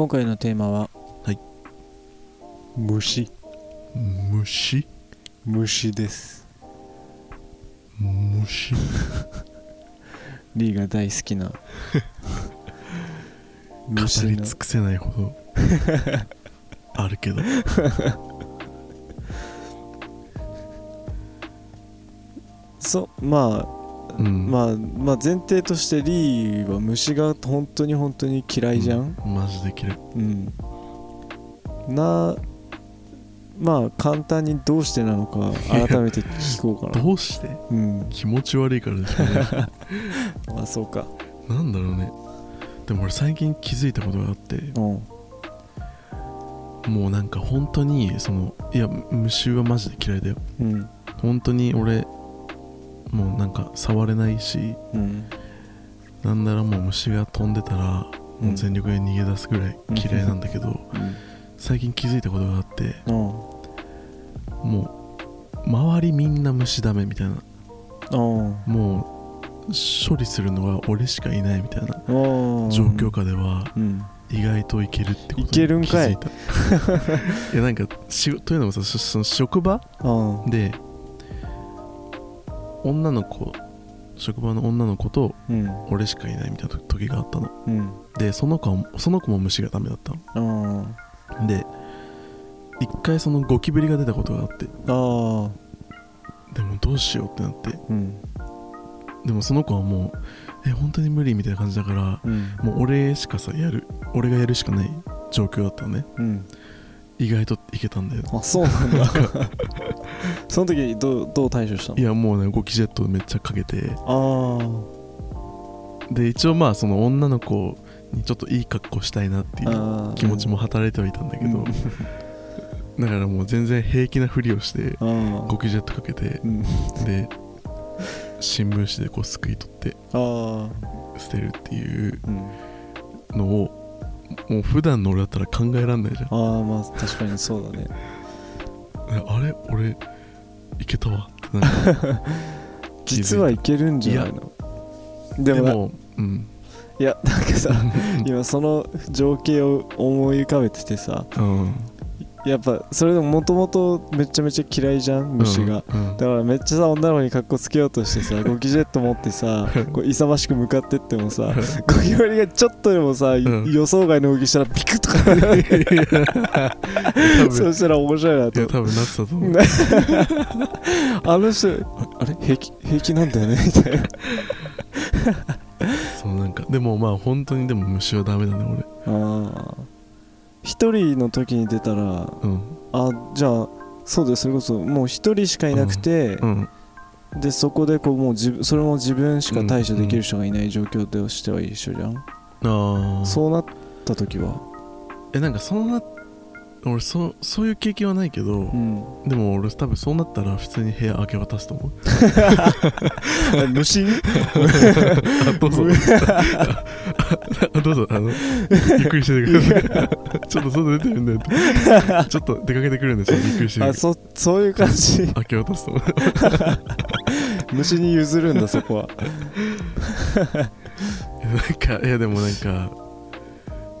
今回のテーマは？はい。虫。虫？虫です。虫？リーが大好きな。語り尽くせないほど あるけど。そうまあうん。まあ、まあ前提としてリーは虫が本当に本当に嫌いじゃん？マジで嫌い。うん、なまあ簡単にどうしてなのか改めて聞こうかな。どうして？うん。気持ち悪いからでしょうね。まあそうか。なんだろうね。でも俺最近気づいたことがあって。うん。もうなんか本当にそのいや虫はマジで嫌いだよ。うん。本当に俺もうなんか触れないしうんなんならもう虫が飛んでたらもう全力で逃げ出すぐらい嫌いなんだけど、最近気づいたことがあってうんもう周りみんな虫ダメみたいな。うんもう処理するのは俺しかいないみたいなうん状況下ではうん意外といけるってことにいけるんかい。気づたいやなんかしというのもさそその職場うんで女の子職場の女の子とうん。俺しかいないみたいな時があったの。うん。でその子はその子も虫がダメだったの。で一回そのゴキブリが出たことがあって。あでもどうしようってなって。うん。でもその子はもうえ本当に無理みたいな感じだからうん。もう俺しかさやる俺がやるしかない状況だったのね。うん。意外といけたんだよ。あそうなんだ その時どうどう対処したの？いやもうねゴキジェットめっちゃかけて。あで一応まあその女の子にちょっといい格好したいなっていう気持ちも働いてはいたんだけど、うん。だからもう全然平気なふりをしてゴキジェットかけてうん。で新聞紙でこうすくい取ってあ捨てるっていうのをもう普段の俺だったら考えらんないじゃん。ああまあ確かにそうだね。えあれ？俺いけたわ。って実はいけるんじゃないの？でもなでもうん。いやなんかさ 今その情景を思い浮かべててさうんやっぱそれでももともとめちゃめちゃ嫌いじゃん虫が、うんうんだからめっちゃさ女の子に格好つけようとしてさ ゴキジェット持ってさ こう勇ましく向かってってもさゴキブリがちょっとでもさ、ん。予想外の動きしたらピクッとかそしたら面白いないとや多分なってたと思う。あの人あれ？平気平気なんだよね？みたいな。そうなんかでもまあ本当にでも虫はダメだねああ一人の時に出たら俺うん。あじゃあそうだよそれこそもう一人しかいなくて、うん。でそこでこうもう自分それも自分しか対処できる人がいない状況としては一緒じゃん、ああそうなった時は。えなんかそんな俺そそういう経験はないけど、うん。でも俺多分そうなったら普通に部屋明け渡すと思う。虫？にあどうぞ。あどうぞ。あのゆっくりしててください。ちょっと外出てるんだよちょっと出かけてくるんでちょっとゆっくりして。あそそういう感じ？明け渡すと。思う虫に譲るんだそこは。なんかいやでもなんか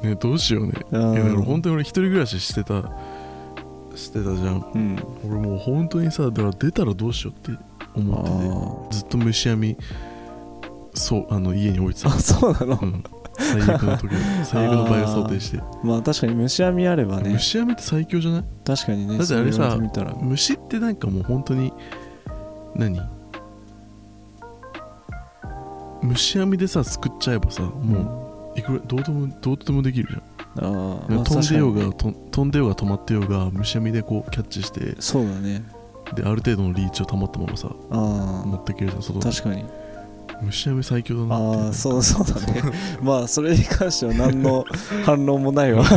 ねどうしようね。あいやだからー本当に俺一人暮らししてたしてたじゃん。うん。俺もう本当にさだから出たらどうしようって思ってて。ずっと虫網そうあの家に置いてた。あそうなの、うん、最悪の時 最悪の場合を想定して、まあ確かに虫網あればね。虫網って最強じゃない？確かにねだってあれさ虫ってなんかもう本当に何？虫網でさすくっちゃえばさもういくらどうでもどうとでもできるじゃん、ああ飛んでようがと飛んでようが止まってようが虫網でこうキャッチしてそうだね。である程度のリーチを保ったままさあ持っていけるじゃん外あ確かに。虫網最強だなああそうそうだね。まあそれに関しては何の 反論もないわ。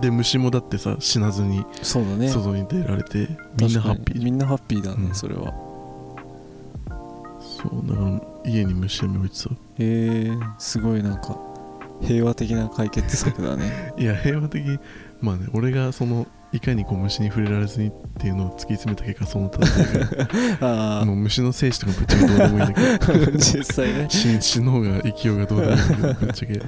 で虫もだってさ死なずにそうだね。外に出られてみんなハッピーみんなハッピーだね、うん。それは。そうだから家に虫網置いてた。へえすごいなんか平和的な解決策だね。いや平和的。まあね俺がそのいかにこう虫に触れられずにっていうのを突き詰めた結果そうなっただけだ もう虫の精子とかぶっちゃけどうでもいいんだけど。あ 実際ね。死死の方が生きようがどうでもいいんだけどぶっちゃけ。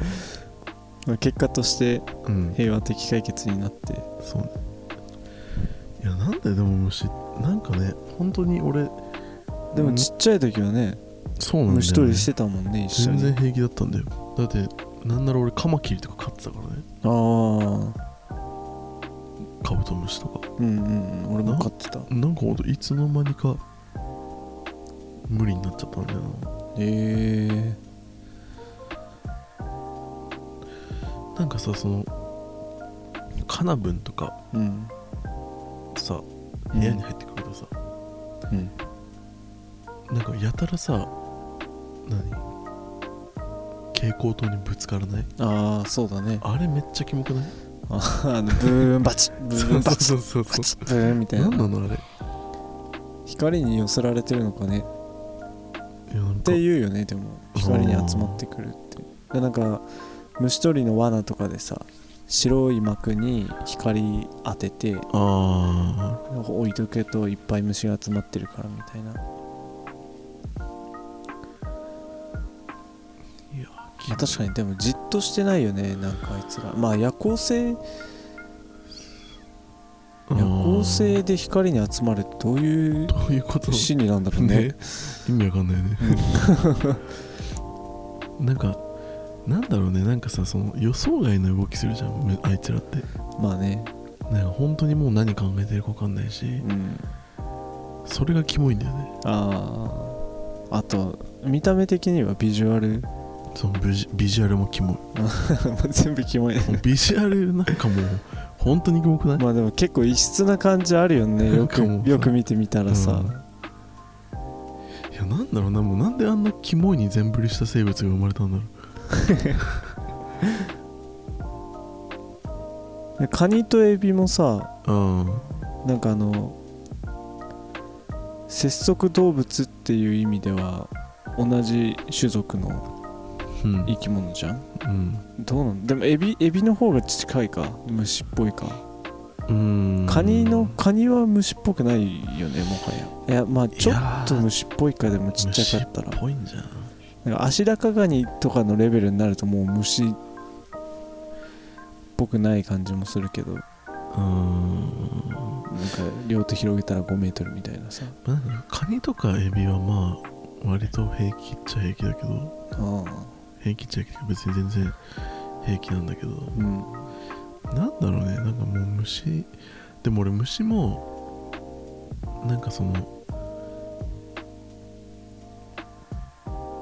まあ結果としてうん。平和的解決になって。そうね。いやなんででも虫なんかね本当に俺でもちっちゃい時はねそうなんだよ、ね、虫取りしてたもんね一緒に。全然平気だったんだよ。だってなんなら俺カマキリとか飼ってたからね。ああ。カブトムシとか。うんうんうん。俺も飼ってた。なんかほんといつの間にか無理になっちゃったんだよな。へえ。なんかさそのカナブンとかうん。さ部屋に入ってくるとさ、うん。なんかやたらさ何？蛍光灯にぶつからない？ああそうだね。あれめっちゃキモくない？ああのブーンバチ。ッブーンバチッそう。そうバそチ。ッブーンみたういな。なんなのあれ？光に寄せられてるのかね？いやなんか。って言うよねでも。光に集まってくるって。でなんか虫取りの罠とかでさ白い膜に光当ててあ置いとけといっぱい虫が集まってるからみたいな、まあ、確かにでもじっとしてないよねなんかあいつら。まあ夜行性夜行性で光に集まるってどういうどういうこと心理なんだろうね。ね。意味わかんないね。なんかなんだろうね。なんかさその予想外の動きするじゃんめあいつらって。まあね。なんか本当にもう何考えてるか分かんないし。うん。それがキモいんだよね。あああと見た目的にはビジュアルそのビジビジュアルもキモい。全部キモい。ねビジュアルなんかもう本当にキモくない、まあでも結構異質な感じあるよね。よくよく見てみたらさ、うん。いやなんだろうな。もうなんであんなキモいに全振りした生物が生まれたんだろで カニとエビもさううん。なんかあの節足動物っていう意味では同じ種族のうん生き物じゃん？うん。どうなん？でもエビエビの方が近いか？虫っぽいか？うん。カニのカニは虫っぽくないよねもはや。いやまあちょっと虫っぽいかでもちっちゃかったら。虫っぽいんじゃんなんかアシラカガニとかのレベルになるともう虫っぽくない感じもするけど。なんかうーん両手広げたら5メートルみたいなさ。まあカニとかエビはまあ割と平気っちゃ平気だけど。あ平気っちゃ平気別に全然平気なんだけど。あうん。なんだろうね。なんかもう虫。でも俺虫もなんかその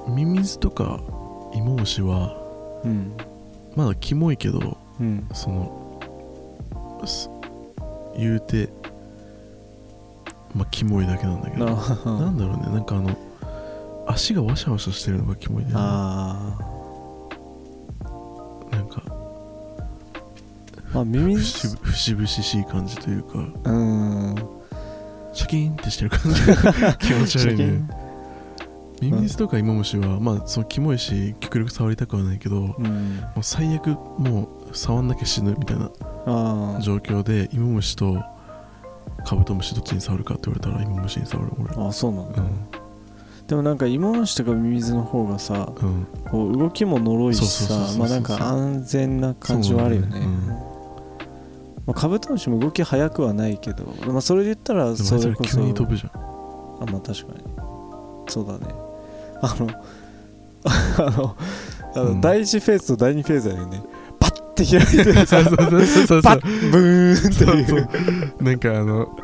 ミミズとかイモムシはうん。まだキモいけどうん。そのす言うてまあキモいだけなんだけど。なあんだろうね。なんかあの足がワシャワシャしてるのがキモいね。あなまあミミズ節節々しい感じというか。うん。シャキーンってしてる感じ。が 気持ち悪いね。ミミズとかイモムシはまあそのキモいし極力触りたくはないけどもうん。う最悪もう触んなきゃ死ぬみたいなあ状況でイモムシとカブトムシどっちに触るかって言われたらイモムシに触る俺。ああそうなんだ、うん。でもなんかイモムシとかミミズの方がさうん。こう動きも呪いしさまあなんか安全な感じはあるよねまあ、カブトムシも動き速くはないけど、まあ、それで言ったらそれこそに飛ぶじゃん。あまあ確かに。そうだね。あの あのあの、うん。第1フェーズと第2フェーズだよね。パッて開いてそうそうそうそうそう。パッブーンっていう。うなんかあの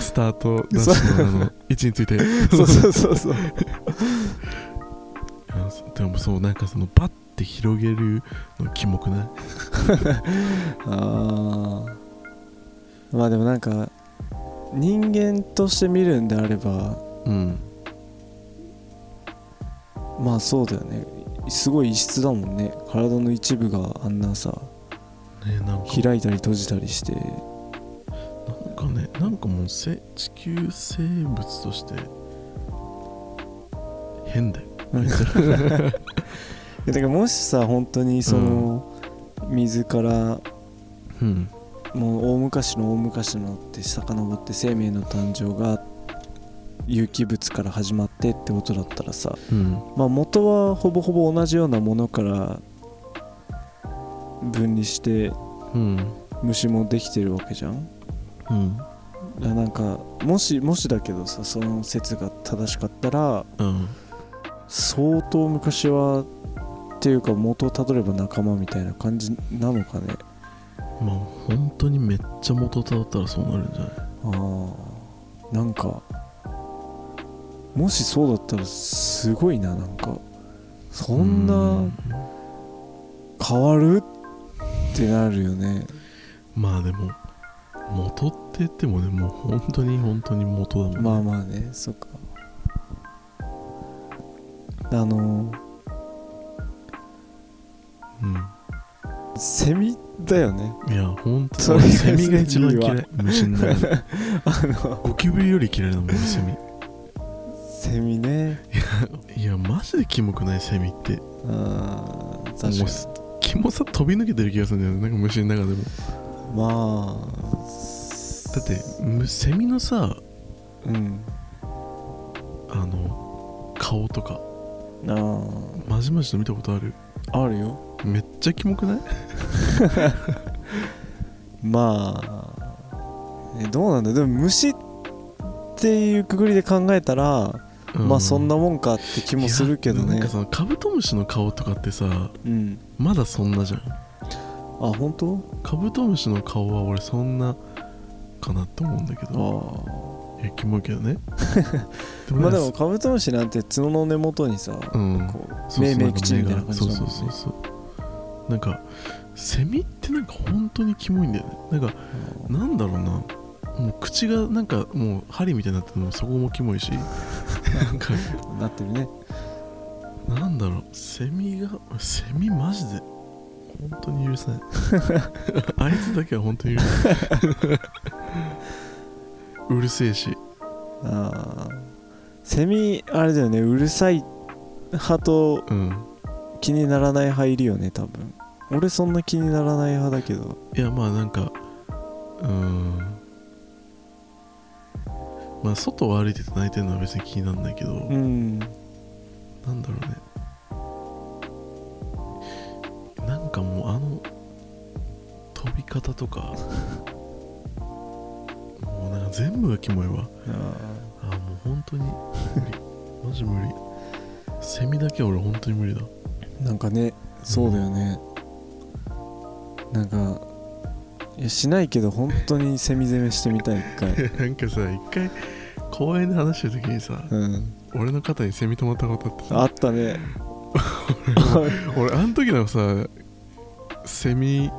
スタートダッシュのあの位置について。そうそうそうそう。あそうでもそうなんかそのバッて広げるのキモくない？あー。まあでもなんか人間として見るんであればうん。まあそうだよね。すごい異質だもんね。体の一部があんなさねなんか。開いたり閉じたりして。なんかねなんかもうせ地球生物として変だよ だからもしさ本当にその、水からうん。もう大昔の大昔のって遡って生命の誕生が有機物から始まってってことだったらさうん。まあ元はほぼほぼ同じようなものから分離してうん。虫もできてるわけじゃん。うん。だからなんかもしもしだけどさその説が正しかったらうん。相当昔はっていうか元をたどれば仲間みたいな感じなのかね。まあ本当にめっちゃ元ただったらそうなるんじゃない？ああなんかもしそうだったらすごいななんか。そんうな変わるってなるよね。まあでも元って言ってもねもう本当に本当に元だもんね。まあまあねそっか。あのセミだよね。うんいや本当。それが俺セミが一番嫌い。虫の中であの。ゴキブリより嫌いなの俺セミ。セミね。いやマジでキモくないセミって。あー確かに。もうすキモさ飛び抜けてる気がするんだよね。なんか虫の中でも。まだってむセミのさあうん。あの顔とか。あまじまじと見たことある？ああるよめっちゃキモくない？まあえどうなんだ？でも虫っていうくくりで考えたら、まあそんなもんかって気もするけどね。いやなんかそのカブトムシの顔とかってさうん。まだそんなじゃん。あ本当？カブトムシの顔は俺そんなかなって思うんだけあど。あいやキモいけどね。まあでねもカブトムシなんて角の根元にさ、うん。こうそうそう命名口みたいな感じそうだもんね。そうそうそうなんかセミってなんか本当にキモいんだよね。なんかなんだろうな。もう口がなんかもう針みたいになってるのもそこもキモいし。なんかなってるね。なんだろう。セミがセミマジで本当に許せない。あいつだけは本当に許せない。うるせえし。ああセミあれだよね。うるさい派とうん。気にならない派いるよね多分俺そんな気にならない派だけど。いやまあなんかうーん。まあ外を歩いてて泣いてるのは別に気にならないけど、うん。なんだろうね。なんかもうあの飛び方とか。もうなんか全部がキモいわ。ああもう本当に。無理。マジ無理。セミだけは俺本当に無理だ。ーなんかねそうだよね、なんかいやしないけど本当にセミ攻めしてみたい一回。なんかさ一回公園で話してる時にさうん。俺の肩にセミ止まったことあってさあったね。俺あの時のさセミ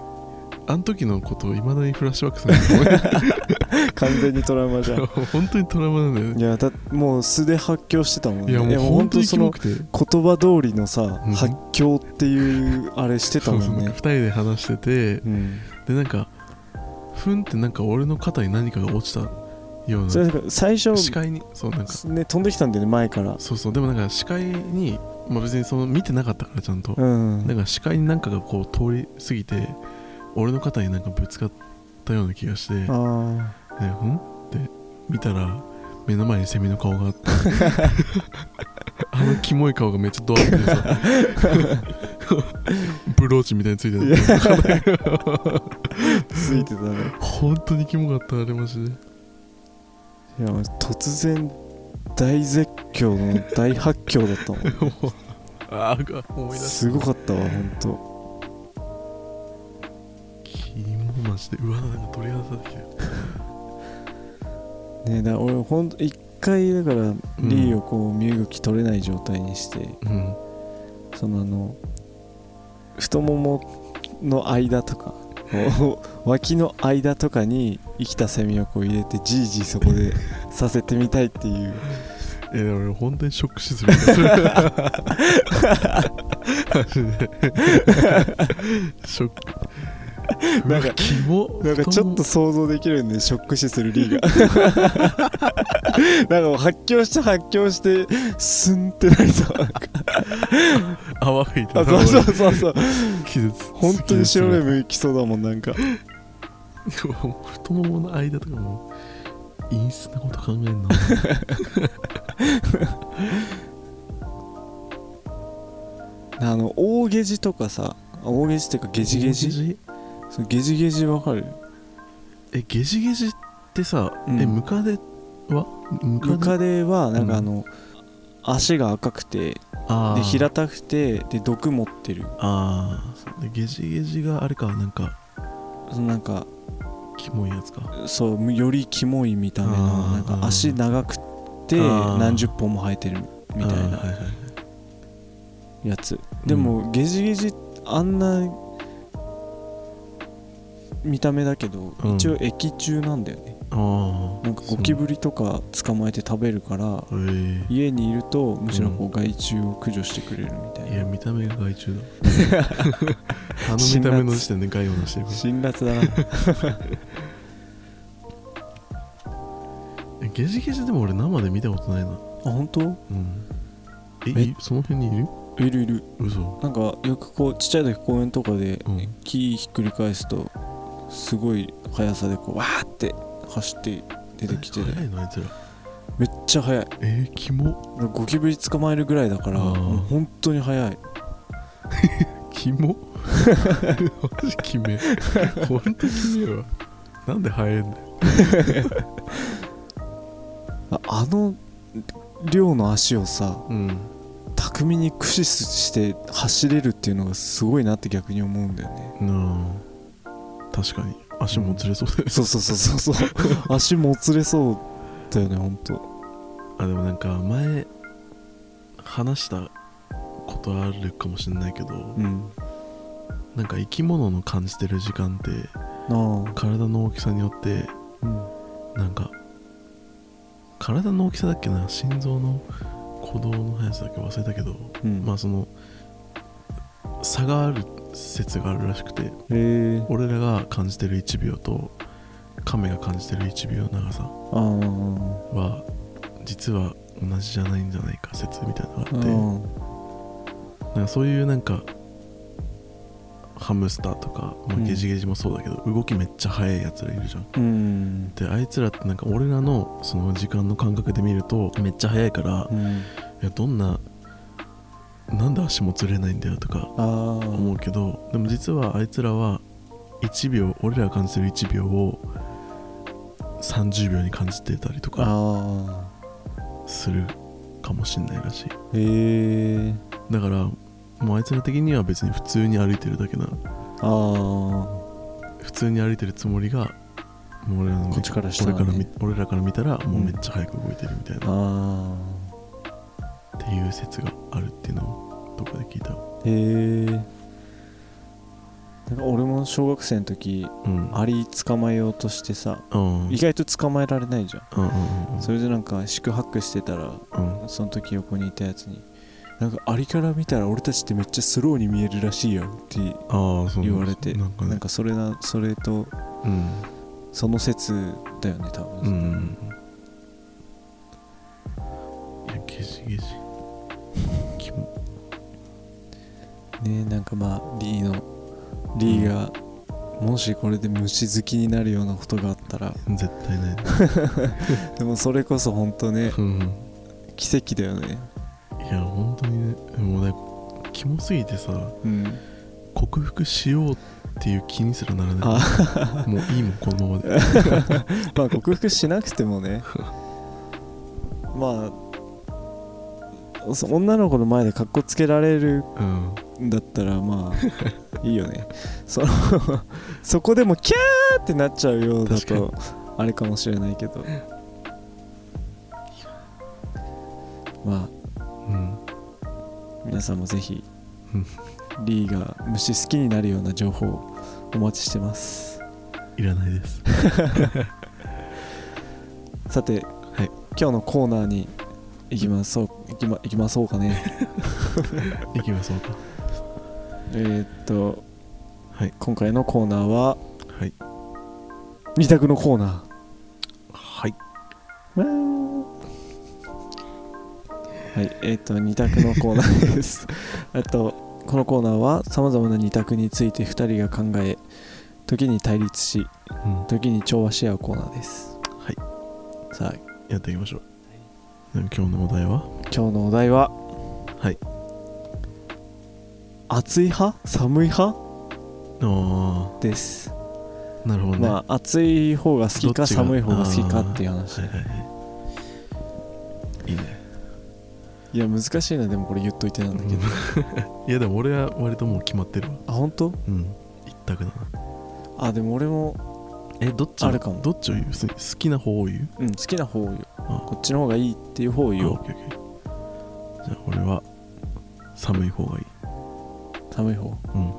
あの時のことをいまだにフラッシュバックするの完全にトラウマじゃん。本当にトラウマなんだよね。いやだもう素で発狂してたもんね。いやもう本当にその言葉通りのさ、うん。発狂っていうあれしてたもんそうそう。ね2人で話してて。うん。でなんかふんってなんか俺の肩に何かが落ちたようななんか最初視界に。そうなんか。ね飛んできたんだよね前から。そうそう。でもなんか視界に、まあ、別にその見てなかったからちゃんと、うん。なんか視界になんかがこう通り過ぎて俺の肩になんかぶつかったような気がして、ね、あん？って見たら目の前にセミの顔があって あのキモい顔がめっちゃドアップでさ ブローチみたいについてた。あついてたね。本当にキモかったあれマジで。いや突然大絶叫の大発狂だったもん。ああ思い出すごかったわほんとキモマジでうわなんか鳥肌立ってきたよ ねだから俺ほんと一回だからリーをこう身動き取れない状態にして、うん。そのあの太ももの間とか 脇の間とかに生きたセミをこう入れてじいじいそこで させてみたいっていう。え俺本当にショック死するそれマジで。ショック なんかなんかちょっと想像できるんでショック死するリーが なんかもう発狂して発狂してスンってなりそう。泡吹いてあそうそうそうそう。気絶本当に白目目向きそうだもんなんか。太ももの間とかも陰湿なこと考えんな あの大ゲジとかさあ大ゲジっていうかゲジゲジ？そうゲジゲジわかるえゲジゲジってさ、うん。えムカデは？ムムカデはなんかうん。あの、足が赤くてで平たくてで毒持ってる。ああでゲジゲジがあれかなんかそのなんかキモいやつか。そうよりキモい見た目のなんか足長くて何十本も生えてるみたいなやつ。でもゲジゲジあんな見た目だけどうん。一応液中なんだよね。なんかゴキブリとか捕まえて食べるからえ家にいるとむしろこう害虫を駆除してくれるみたいな。いや見た目が害虫だ。あの見た目の時点で害をなしてるか辛辣だな。ゲジゲジでも俺生で見たことないな。あ本当？うん。えその辺にいる？いるいる。嘘。なんかよくこうちっちゃい時公園とかでうん。木ひっくり返すとすごい速さでこうわーって走って出てきて早いのあいつら。めっちゃ速い。えー、キモ。ゴキブリ捕まえるぐらいだから本当に速い。キモ。マジキメ。ほんとキメわなんで早いんだよ。あ あの量の足をさうん。巧みに駆使して走れるっていうのがすごいなって逆に思うんだよね確かに。足もつれそうだよね。そうそうそうそうそう。足もつれそうだよねほんと。あでもなんか前話したことあるかもしれないけど、うん。なんか生き物の感じてる時間ってなあ。体の大きさによってうん。なんか体の大きさだっけな？心臓の鼓動の速さだっけ？忘れたけど、うん。まあその差がある説があるらしくて俺らが感じてる1秒と亀が感じてる1秒の長さは実は同じじゃないんじゃないか説みたいなのがあってなんかそういうなんかハムスターとか、まあ、うん。ゲジゲジもそうだけど、動きめっちゃ速いやつらいるじゃん。うん。であいつらってなんか俺らのその時間の感覚で見るとめっちゃ速いから、いうん。やどんななんで足もつれないんだよとか思うけどでも実はあいつらは1秒俺らが感じてる1秒を30秒に感じてたりとかあするかもしんないらしい。あへえだからもうあいつら的には別に普通に歩いてるだけなああ普通に歩いてるつもりがもう俺らのこっちからしたらね。俺からから見たらもうめっちゃ早く動いてるみたいな、あっていう説があるっていうのをどこで聞いた？あへえ。なんか俺も小学生の時うん。アリ捕まえようとしてさうん。意外と捕まえられないじゃん。うんうんうんそれでなんか四苦八苦してたらうん。その時横にいたやつになんかアリから見たら俺たちってめっちゃスローに見えるらしいよって言われてなんかそれなそれとうん。その説だよね多うんう分、ん。いやゲジゲジ。キモねなんかまあリーのリーがもしこれで虫好きになるようなことがあったら。絶対ない。でもそれこそ本当ねうん。奇跡だよね。いや本当にねもうねキモすぎてさうん。克服しようっていう気にすらならない。あもういいもんこのままで。まあ克服しなくてもね。まあそ女の子の前でかっこつけられるうん。んだったらまあ いいよね。その そこでもキャーってなっちゃうようだとあれかもしれないけど。まあうん。皆さんもぜひうん。リーが虫好きになるような情報をお待ちしてます。いらないです。さて、はい。今日のコーナーにいきますそういきまいきまそうかね。いきましょうか。えーっと、はい。今回のコーナーははい。二択のコーナはい。ー。はいえーっと二択のコーナーです。えっとこのコーナーはさまざまな二択について2人が考え時に対立しうん。時に調和し合うコーナーです。はい。さあやっていきましょう今日のお題は？今日のお題は？はい。暑い派？寒い派？あです。あなるほどね、まあ暑い方が好きか寒い方が好きかっていう話。はいはいはい。いいね。いや難しいな。でもこれ言っといてなんだけど、いやでも俺は割ともう決まってるわ。あ本当？うん。一択だな。あでも俺も、えどっちあるかも。どっちを言う？好きな方を言う？うん、好きな方を言うあこっちの方がいいっていう方を言おう。じゃあ俺は寒い方がいい。寒い方。うん。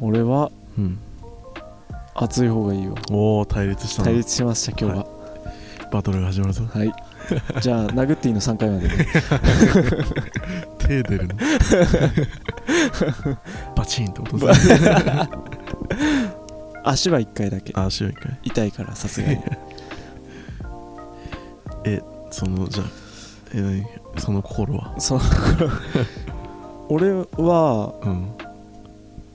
俺はうん。暑い方がいいよおお対立したな。対立しました今日は。バトルが始まるぞ。はい、じゃあ殴っていいの？3回まで。ね 手出るの？バチンって音ばする。足は1回だけ。あ足を一回。痛いからさすがにそのじゃあえ何その心は？その 俺はうん。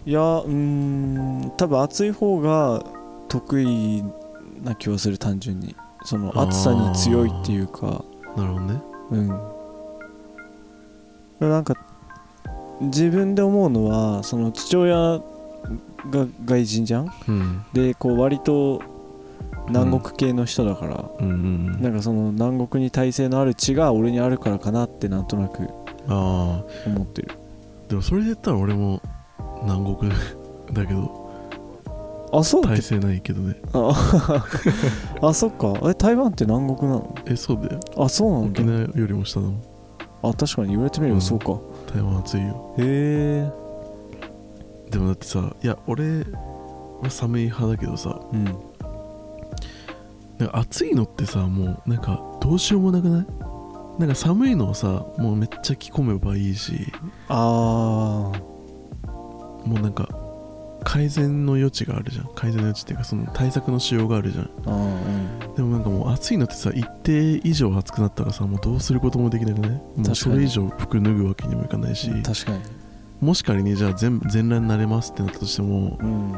いやうーん多分暑い方が得意な気はする単純に。その暑さに強いっていうか。なるほどね。うん。なんか自分で思うのはその父親が外人じゃん？うん。でこう割と南国系の人だから、うん。うんなんかその南国に耐性のある血が俺にあるからかなってなんとなく思ってる。でもそれで言ったら俺も南国 だけどあそう体勢ないけどね。ああそっか。え台湾って南国なの？えそうだよ。あそうなんだ。沖縄よりも下だもん。あ確かに言われてみればそうか、台湾暑いよ。へえ。でもだってさいや俺は寒い派だけどさうん暑いのってさもうなんかどうしようもなくない？なんか寒いのをさもうめっちゃ着込めばいいし。あもうなんか改善の余地があるじゃん。改善の余地っていうかその対策のしようがあるじゃん。ーあーでもなんかもう暑いのってさ一定以上暑くなったらさもうどうすることもできなくない？もうそれ以上服脱ぐわけにもいかないし。うん確かに。もし仮にじゃあ全全裸になれますってなったとしてもうん。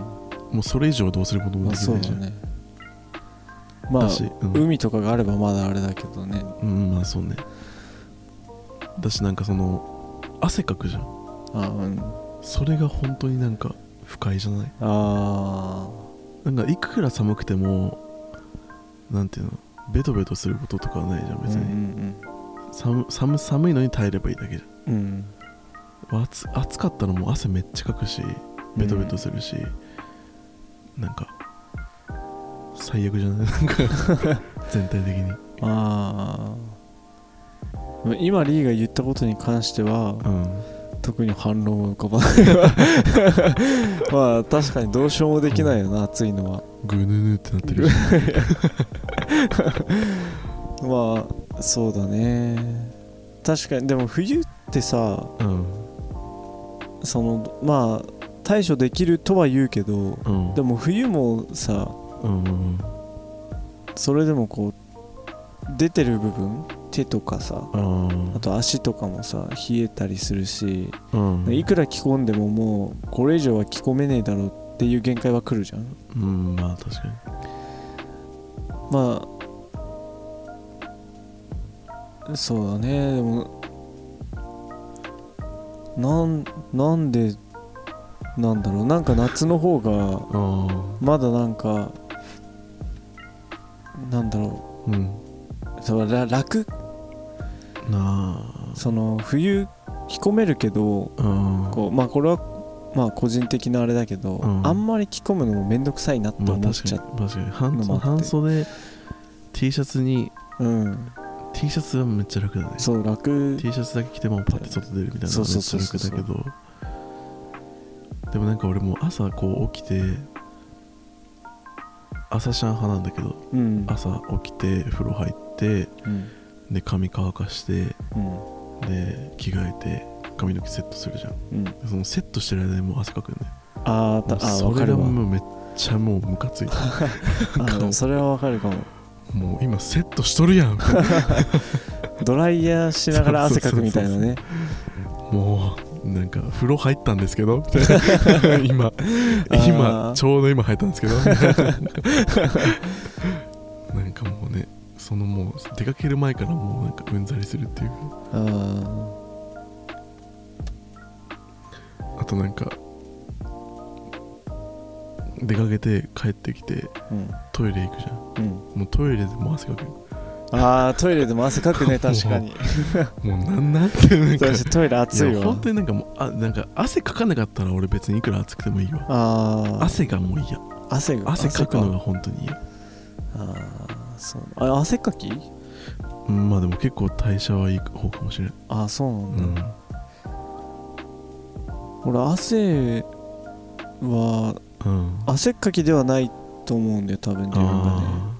もうそれ以上どうすることもまあできないじゃん、ねまあうん。海とかがあればまだあれだけどね。うんまあそうね。だしなんかその汗かくじゃん。あうん。それが本当になんか不快じゃない？あなんかいくら寒くてもなんていうの？ベトベトすることとかはないじゃんー別に、うん寒寒寒いのに耐えればいいだけじうん。うん。ゃん暑暑かったらもう汗めっちゃかくしベトベトするし、なんか最悪じゃない？なんか。全体的に。ああ今リーが言ったことに関してはうん。特に反論は浮かばない まあ確かにどうしようもできないよな、暑いのは。ぐぬぬってなってるし。まあそうだね。確かにでも冬ってさうん。そのまあ対処できるとは言うけどうん。でも冬もさうんうんそれでもこう出てる部分手とかさうん。あと足とかもさ冷えたりするしうん。いくら着込んでももうこれ以上は着込めねえだろうっていう限界は来るじゃん。うんまあ確かに。まあそうだね。でもなんなんでなんだろう。なんか夏の方があまだなんかなんだろあうん。うそうら楽？なその冬着込めるけどこうまあこれはまあ個人的なあれだけど、うん。あんまり着込むのもめんどくさいなってまあ思っちゃ確かにっ確かに。半袖 T シャツにうん、T シャツはめっちゃ楽だね。そう楽。T シャツだけ着てもパッて外出るみたいなのめっちゃ楽だけど。でもなんか俺も朝こう起きて朝シャン派なんだけどうん。朝起きて風呂入ってうん。で髪乾かしてうん。で着替えて髪の毛セットするじゃん。そのセットしてる間にもう汗かくよね。ああそれ分かるわ。がもうめっちゃもうムカついた それは分かるかも。もう今セットしとるやん。ドライヤーしながら汗かくみたいなね。もうなんか風呂入ったんですけど 今今ちょうど今入ったんですけど。なんかもうねそのもう出かける前からもうなんかうんざりするっていうか。ああとなんか出かけて帰ってきてーうん。トイレ行くじゃん。うん。もうトイレでもう汗かくよあートイレでも汗かくね 確かに。もうなんなんってなんか。私トイレ暑いわ。や本当になんかもうあなんか汗かかなかったら俺別にいくら暑くてもいいわ。あー。汗がもう嫌。汗が汗かくのがが本当に嫌。あーそう。あ汗かき？うんまあでも結構代謝はいい方かもしれないあーそうなんだ、うん。俺汗はうん。汗っかきではないと思うんだよ多分自分がね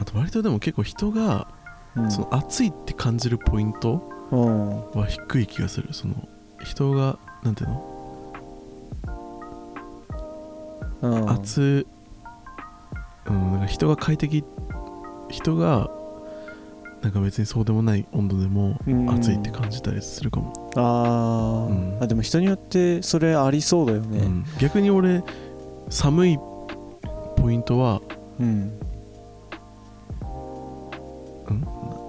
あと割とでも結構人が、うん。その暑いって感じるポイントうん。は低い気がする。その人がなんていうの、うん。暑うんなんか人が快適人がなんか別にそうでもない温度でもうん。暑いって感じたりするかも、あー、うん。あでも人によってそれありそうだよね。うん。逆に俺寒いポイントはうん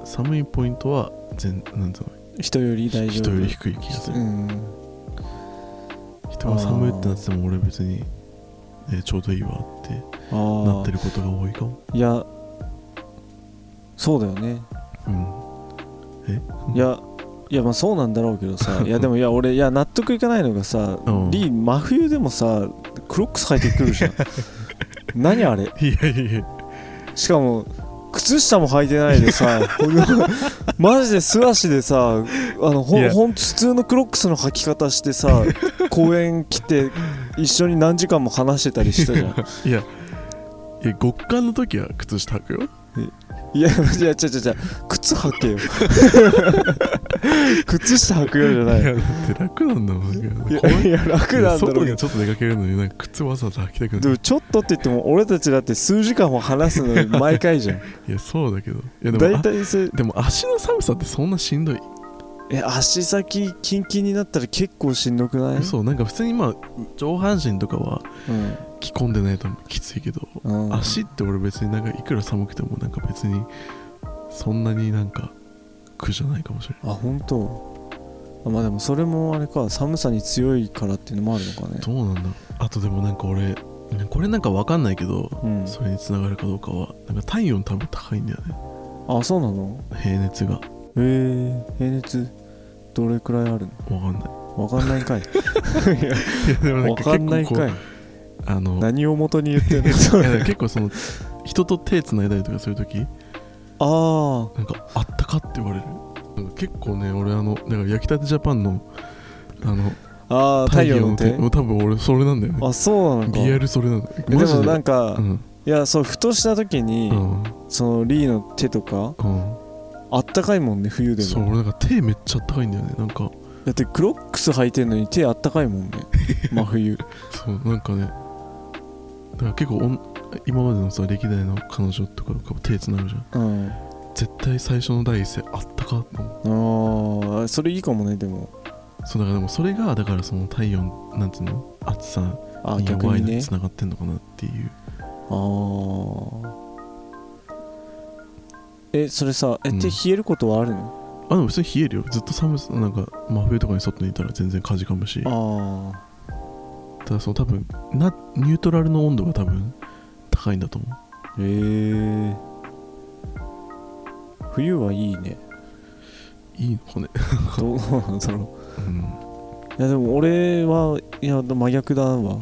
寒いポイントは全なんうの？人より大丈夫。人より低い気がする、うん。人が寒いってなってても俺別に、えーちょうどいいわってあなってあることが多いかも。いやそうだよね。うん。え？いやいやまあそうなんだろうけどさ。いやでもいや俺いや納得いかないのがさ、うん。リー真冬でもさクロックス履いてくるじゃん。何あれ？いやいやいや。しかも靴下も履いてないでさ マジで素足でさあのほほんと普通のクロックスの履き方してさ公園来て一緒に何時間も話してたりしたじゃん。いや。いや極寒の時は靴下履くよ？いやいや違う違う違う。靴履けよ 靴下履くよじゃない。いやだって楽なんだもんいや楽なんだろう外にちょっと出かけるのになんか靴わざわざ履きたくない。でもちょっとって言っても俺たちだって数時間も話すのに毎回じゃん。いやそうだけど。いやでも大あ体それでも足の寒さってそんなしんどい。え足先キンキンになったら結構しんどくない？そうなんか普通にまあ上半身とかはうん。着込んでないときついけどうん。足って俺別になんかいくら寒くてもなんか別にそんなになんか苦じゃないかもしれない。あ本当。あまあでもそれもあれか。寒さに強いからっていうのもあるのかね。どうなんだあとでもなんか俺これなんかわかんないけどうん。それにつながるかどうかはなんか体温多分高いんだよね。あそうなの？平熱が。えー、平熱どれくらいあるの？わかんない。わかんないんかい。いやでもなんかわかんないかい。うあの何を元に言ってんの？結構その人と手つないだりとかするときあなんかあったかって言われる？なんか結構ね俺あのだから焼きたてジャパンのあのあ太陽の手？多分俺それなんだよね。あそうなの？かリアルそれなんだよ。でもなんかか、うん。いやそうふとした時に、うん。そのリーの手とかうん。あったかいもんね冬でも。そう俺なんか手めっちゃあったかいんだよねなんか。だってクロックス履いてんのに手あったかいもんね。真冬。そうなんかね。だから結構今までのさ歴代の彼女とかが手つなぐじゃん。うん。絶対最初の第一声あったかって思う。ああそれいいかもねでも。そうだからでもそれがだからその体温なんつうの？暑さあに逆にね。弱いのにつながってんのかなっていう。ああえそれさえうん。手冷えることはあるの、あでも普通に冷えるよ。ずっと寒さなんか真冬とかに外にいたら全然かじかむし。たあだその多分なニュートラルの温度が多分高いんだと思あへえ冬はいいねいいのかねどうなんだろうんいやでも俺はいや真逆だわ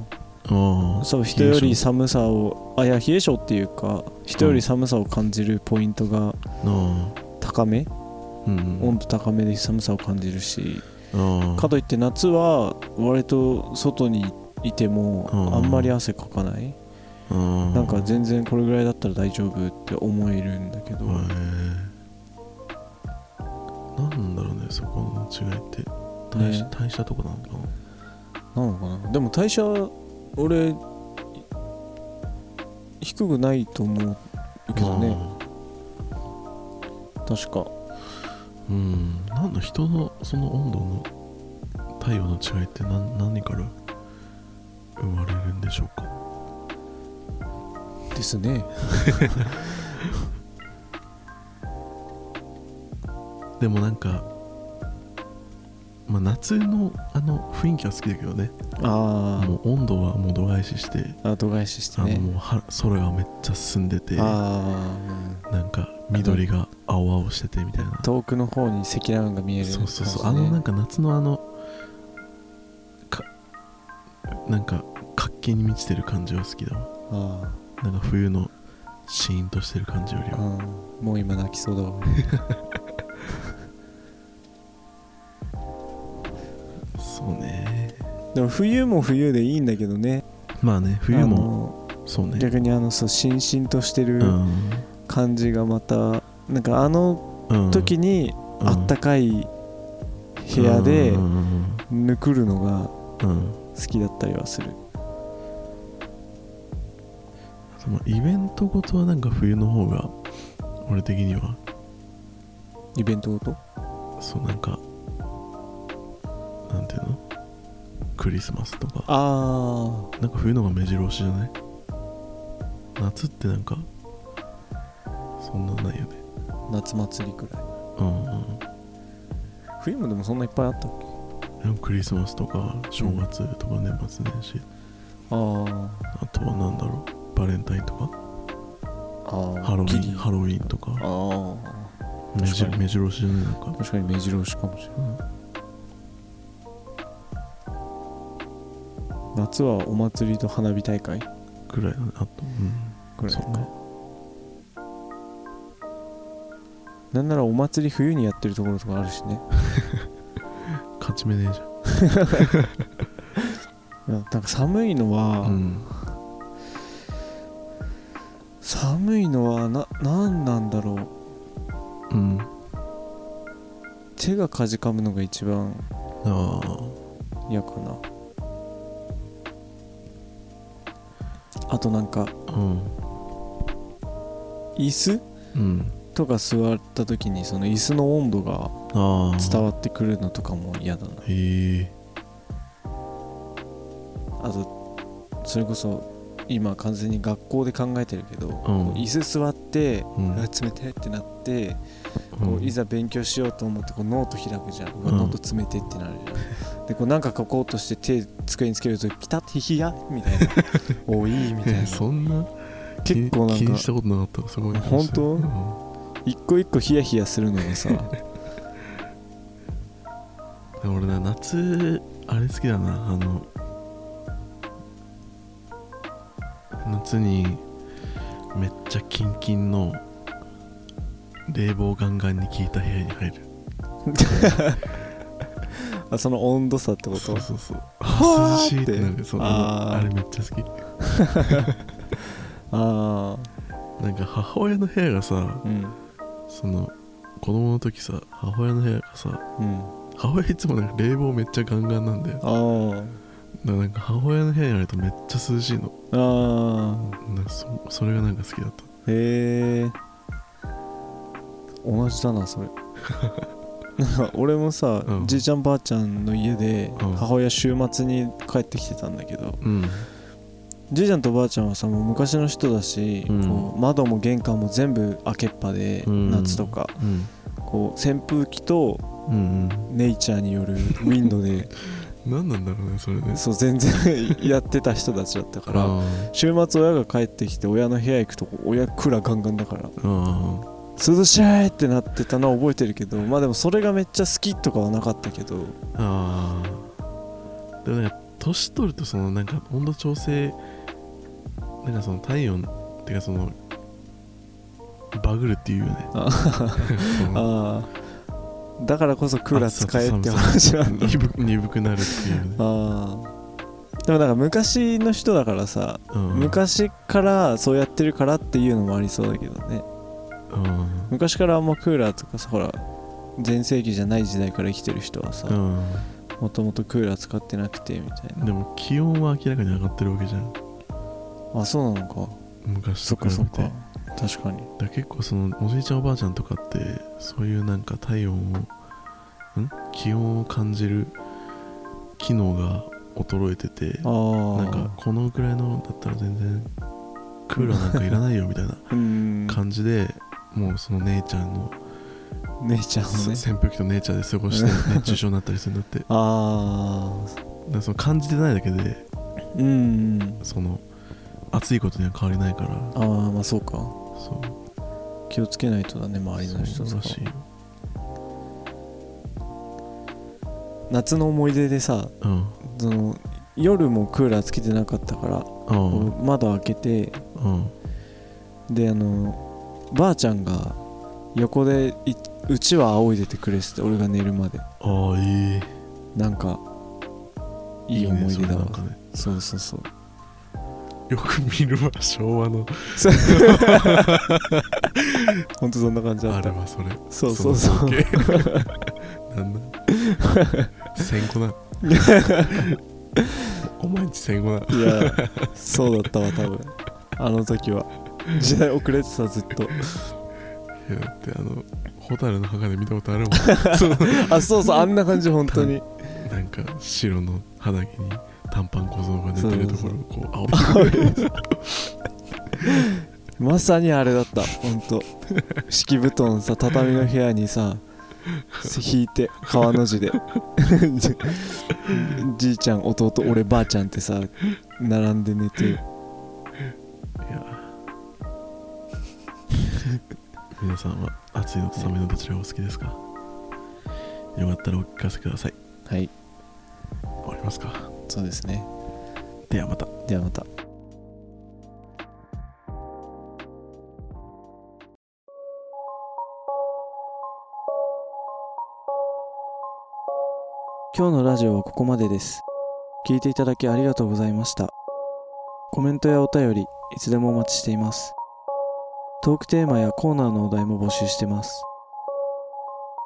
あそう人より寒さをあいや冷え性っていうか人より寒さを感じるポイントが高め、うん温度高めで寒さを感じるしかといって夏は割と外にいてもあんまり汗かかないなんか全然これぐらいだったら大丈夫って思えるんだけど。へなんだろうねそこの違いって。代謝,、ね。代謝とかなのか？ななのかな？でも代謝俺低くないと思うけどね。確か。うん。なんだ人のその温度の体温の違いって何何から生まれるんでしょうか？ですね。でもなんかまあ夏のあの雰囲気は好きだけどね。あもう温度はもう度外視して。あ後返ししてあのねもうは空がめっちゃ進んでて。ああなんか緑が青々しててみたいな。遠くの方に積乱雲が見えるそうそうそう、あのなんか夏のあのかなんか活気に満ちてる感じは好きだわ。あなんか冬のシーンとしてる感じよりあ、は。うん、もう今泣きそうだわ。そうね。でも冬も冬でいいんだけどね。まあね冬ももそうね。逆にあのそうしんしんとしてるうん。感じがまたなんかあのうん。時にあったかい部屋でぬくるのが好きだったりはするそのイベントごとはなんか冬の方が俺的には。イベントごと？そうなんかなんていうの？クリスマスとか。あなんか冬のが目白押しじゃない？夏ってなんかそんなないよね。あ夏祭りくらい。うんうん冬もでもそんないっぱいあったっけ？でもクリスマスとか正月とか年末年始、ああとはなんだろう？バレンタインとか？あハロウィンハロウィンとか？ああ目白目白押しじゃないなんか、確かに目白押しかもしれない。うん、夏はお祭りと花火大会？ぐらいだねあとくらいかなんならお祭り冬にやってるところとかあるしね。う ん勝ち目ねえじ いやなんか寒いのは、ゃんうん寒いのはな何なんだろう。うん。手がかじかむのが一番あ嫌かな。あとなんかあうん。椅子？うん。とか座った時にその椅子の温度が伝わってくるのとかも嫌だな。へえあとそれこそ今完全に学校で考えてるけど、こう椅子座って、うん。あ冷たいってなって、うん。こういざ勉強しようと思ってこうノート開くじゃん、うん。ノート冷てってなるじゃん。でこうなんか書こうとして手、机につけるとピタッてヒヤみたいな。おいいみたいな。えそんな？結構なんか気にしたことなかった。すごいね本当？うん。一個一個ヒヤヒヤするのがさ。俺な夏あれ好きだな。あの夏にめっちゃキンキンの冷房ガンガンに効いた部屋に入る。あその温度差ってこと？そうそうそう。涼しいってなる。そうあー。あれめっちゃ好き。あなんか母親の部屋がさあうん。その子供の時さ母親の部屋がさうん。母親いつもなんか冷房めっちゃガンガンなんだよだかあらなんか母親の部屋に入るとめっちゃ涼しいの。ああなんかそそれがなんか好きだった。あへえ同じだなそれ。なんか俺もさ、うん。じいちゃんばあちゃんの家でうん。母親週末に帰ってきてたんだけど、うん。じいちゃんとばあちゃんはさもう昔の人だし、うん。こう窓も玄関も全部開けっぱで、うん。夏とか。うん。こう扇風機とうんネイチャーによるウィンドウでうん 何なんだろうねそれね。そう全然やってた人たちだったからあ週末親が帰ってきて親の部屋行くと親クーラーガンガンだから涼しいってなってたのは覚えてるけどまあでもそれがめっちゃ好きとかはなかったけどーあ。ーでもなんか年取るとそのなんか温度調整なんかその体温っていうかそのバグるっていうよね。あ あーだからこそクーラー使えって話なんだ鈍く鈍くなるっていうね。ああでもなんか昔の人だからさうん。昔からそうやってるからっていうのもありそうだけどね。うん。昔からあんまクーラーとかさほら全盛期じゃない時代から生きてる人はさうん。もともとクーラー使ってなくてみたいな。でも気温は明らかに上がってるわけじゃん。あそうなのか。昔そっと比べて。かそっか確かに。だ結構そのおじいちゃんおばあちゃんとかってそういうなんか体温をん？気温を感じる機能が衰えててなんかこのぐらいのだったら全然クーラーなんかいらないよみたいな うん。感じでもうその姉ちゃんの姉ちゃんのね。扇風機と姉ちゃんで過ごして熱中症になったりするんだって。ああらその感じてないだけでうんその暑いことには変わりないから。ああまあそうかそう。気をつけないとだね周りの人と夏の思い出でさうん。その夜もクーラーつけてなかったからうん。窓開けてうん。であのばあちゃんが横でいうちわ仰いでてくれてて俺が寝るまで。ああいい。なんかいい思い出だわ。ねそうそうそうよく見るわ昭和の。ほんとそんな感じだあった。れはそれ。そうそうそう。の光。景なんだ。戦後な。お前んち戦後な。いやそうだったわ多分。あの時は。時代遅れてたずっと。いやだってあの蛍の墓で見たことあるもん。そ のあそうそうあんな感じ本当に。なんか白の肌着に短パン小僧が寝てるところをこう青 まさにあれだった。本当敷布団さ畳の部屋にさ引いて川の字で。じ じいちゃん弟俺ばあちゃんってさ並んで寝て。いや。皆さんは暑いのと寒いのどちらがお好きですか？よかったらお聞かせください。はい。終わりますか？そうですね。ではまた。ではまた。今日のラジオはここまでです。聞いていただきありがとうございました。コメントやお便りいつでもお待ちしています。トークテーマやコーナーのお題も募集してます。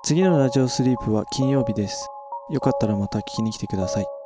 次のラジオスリープは金曜日です。よかったらまた聞きに来てください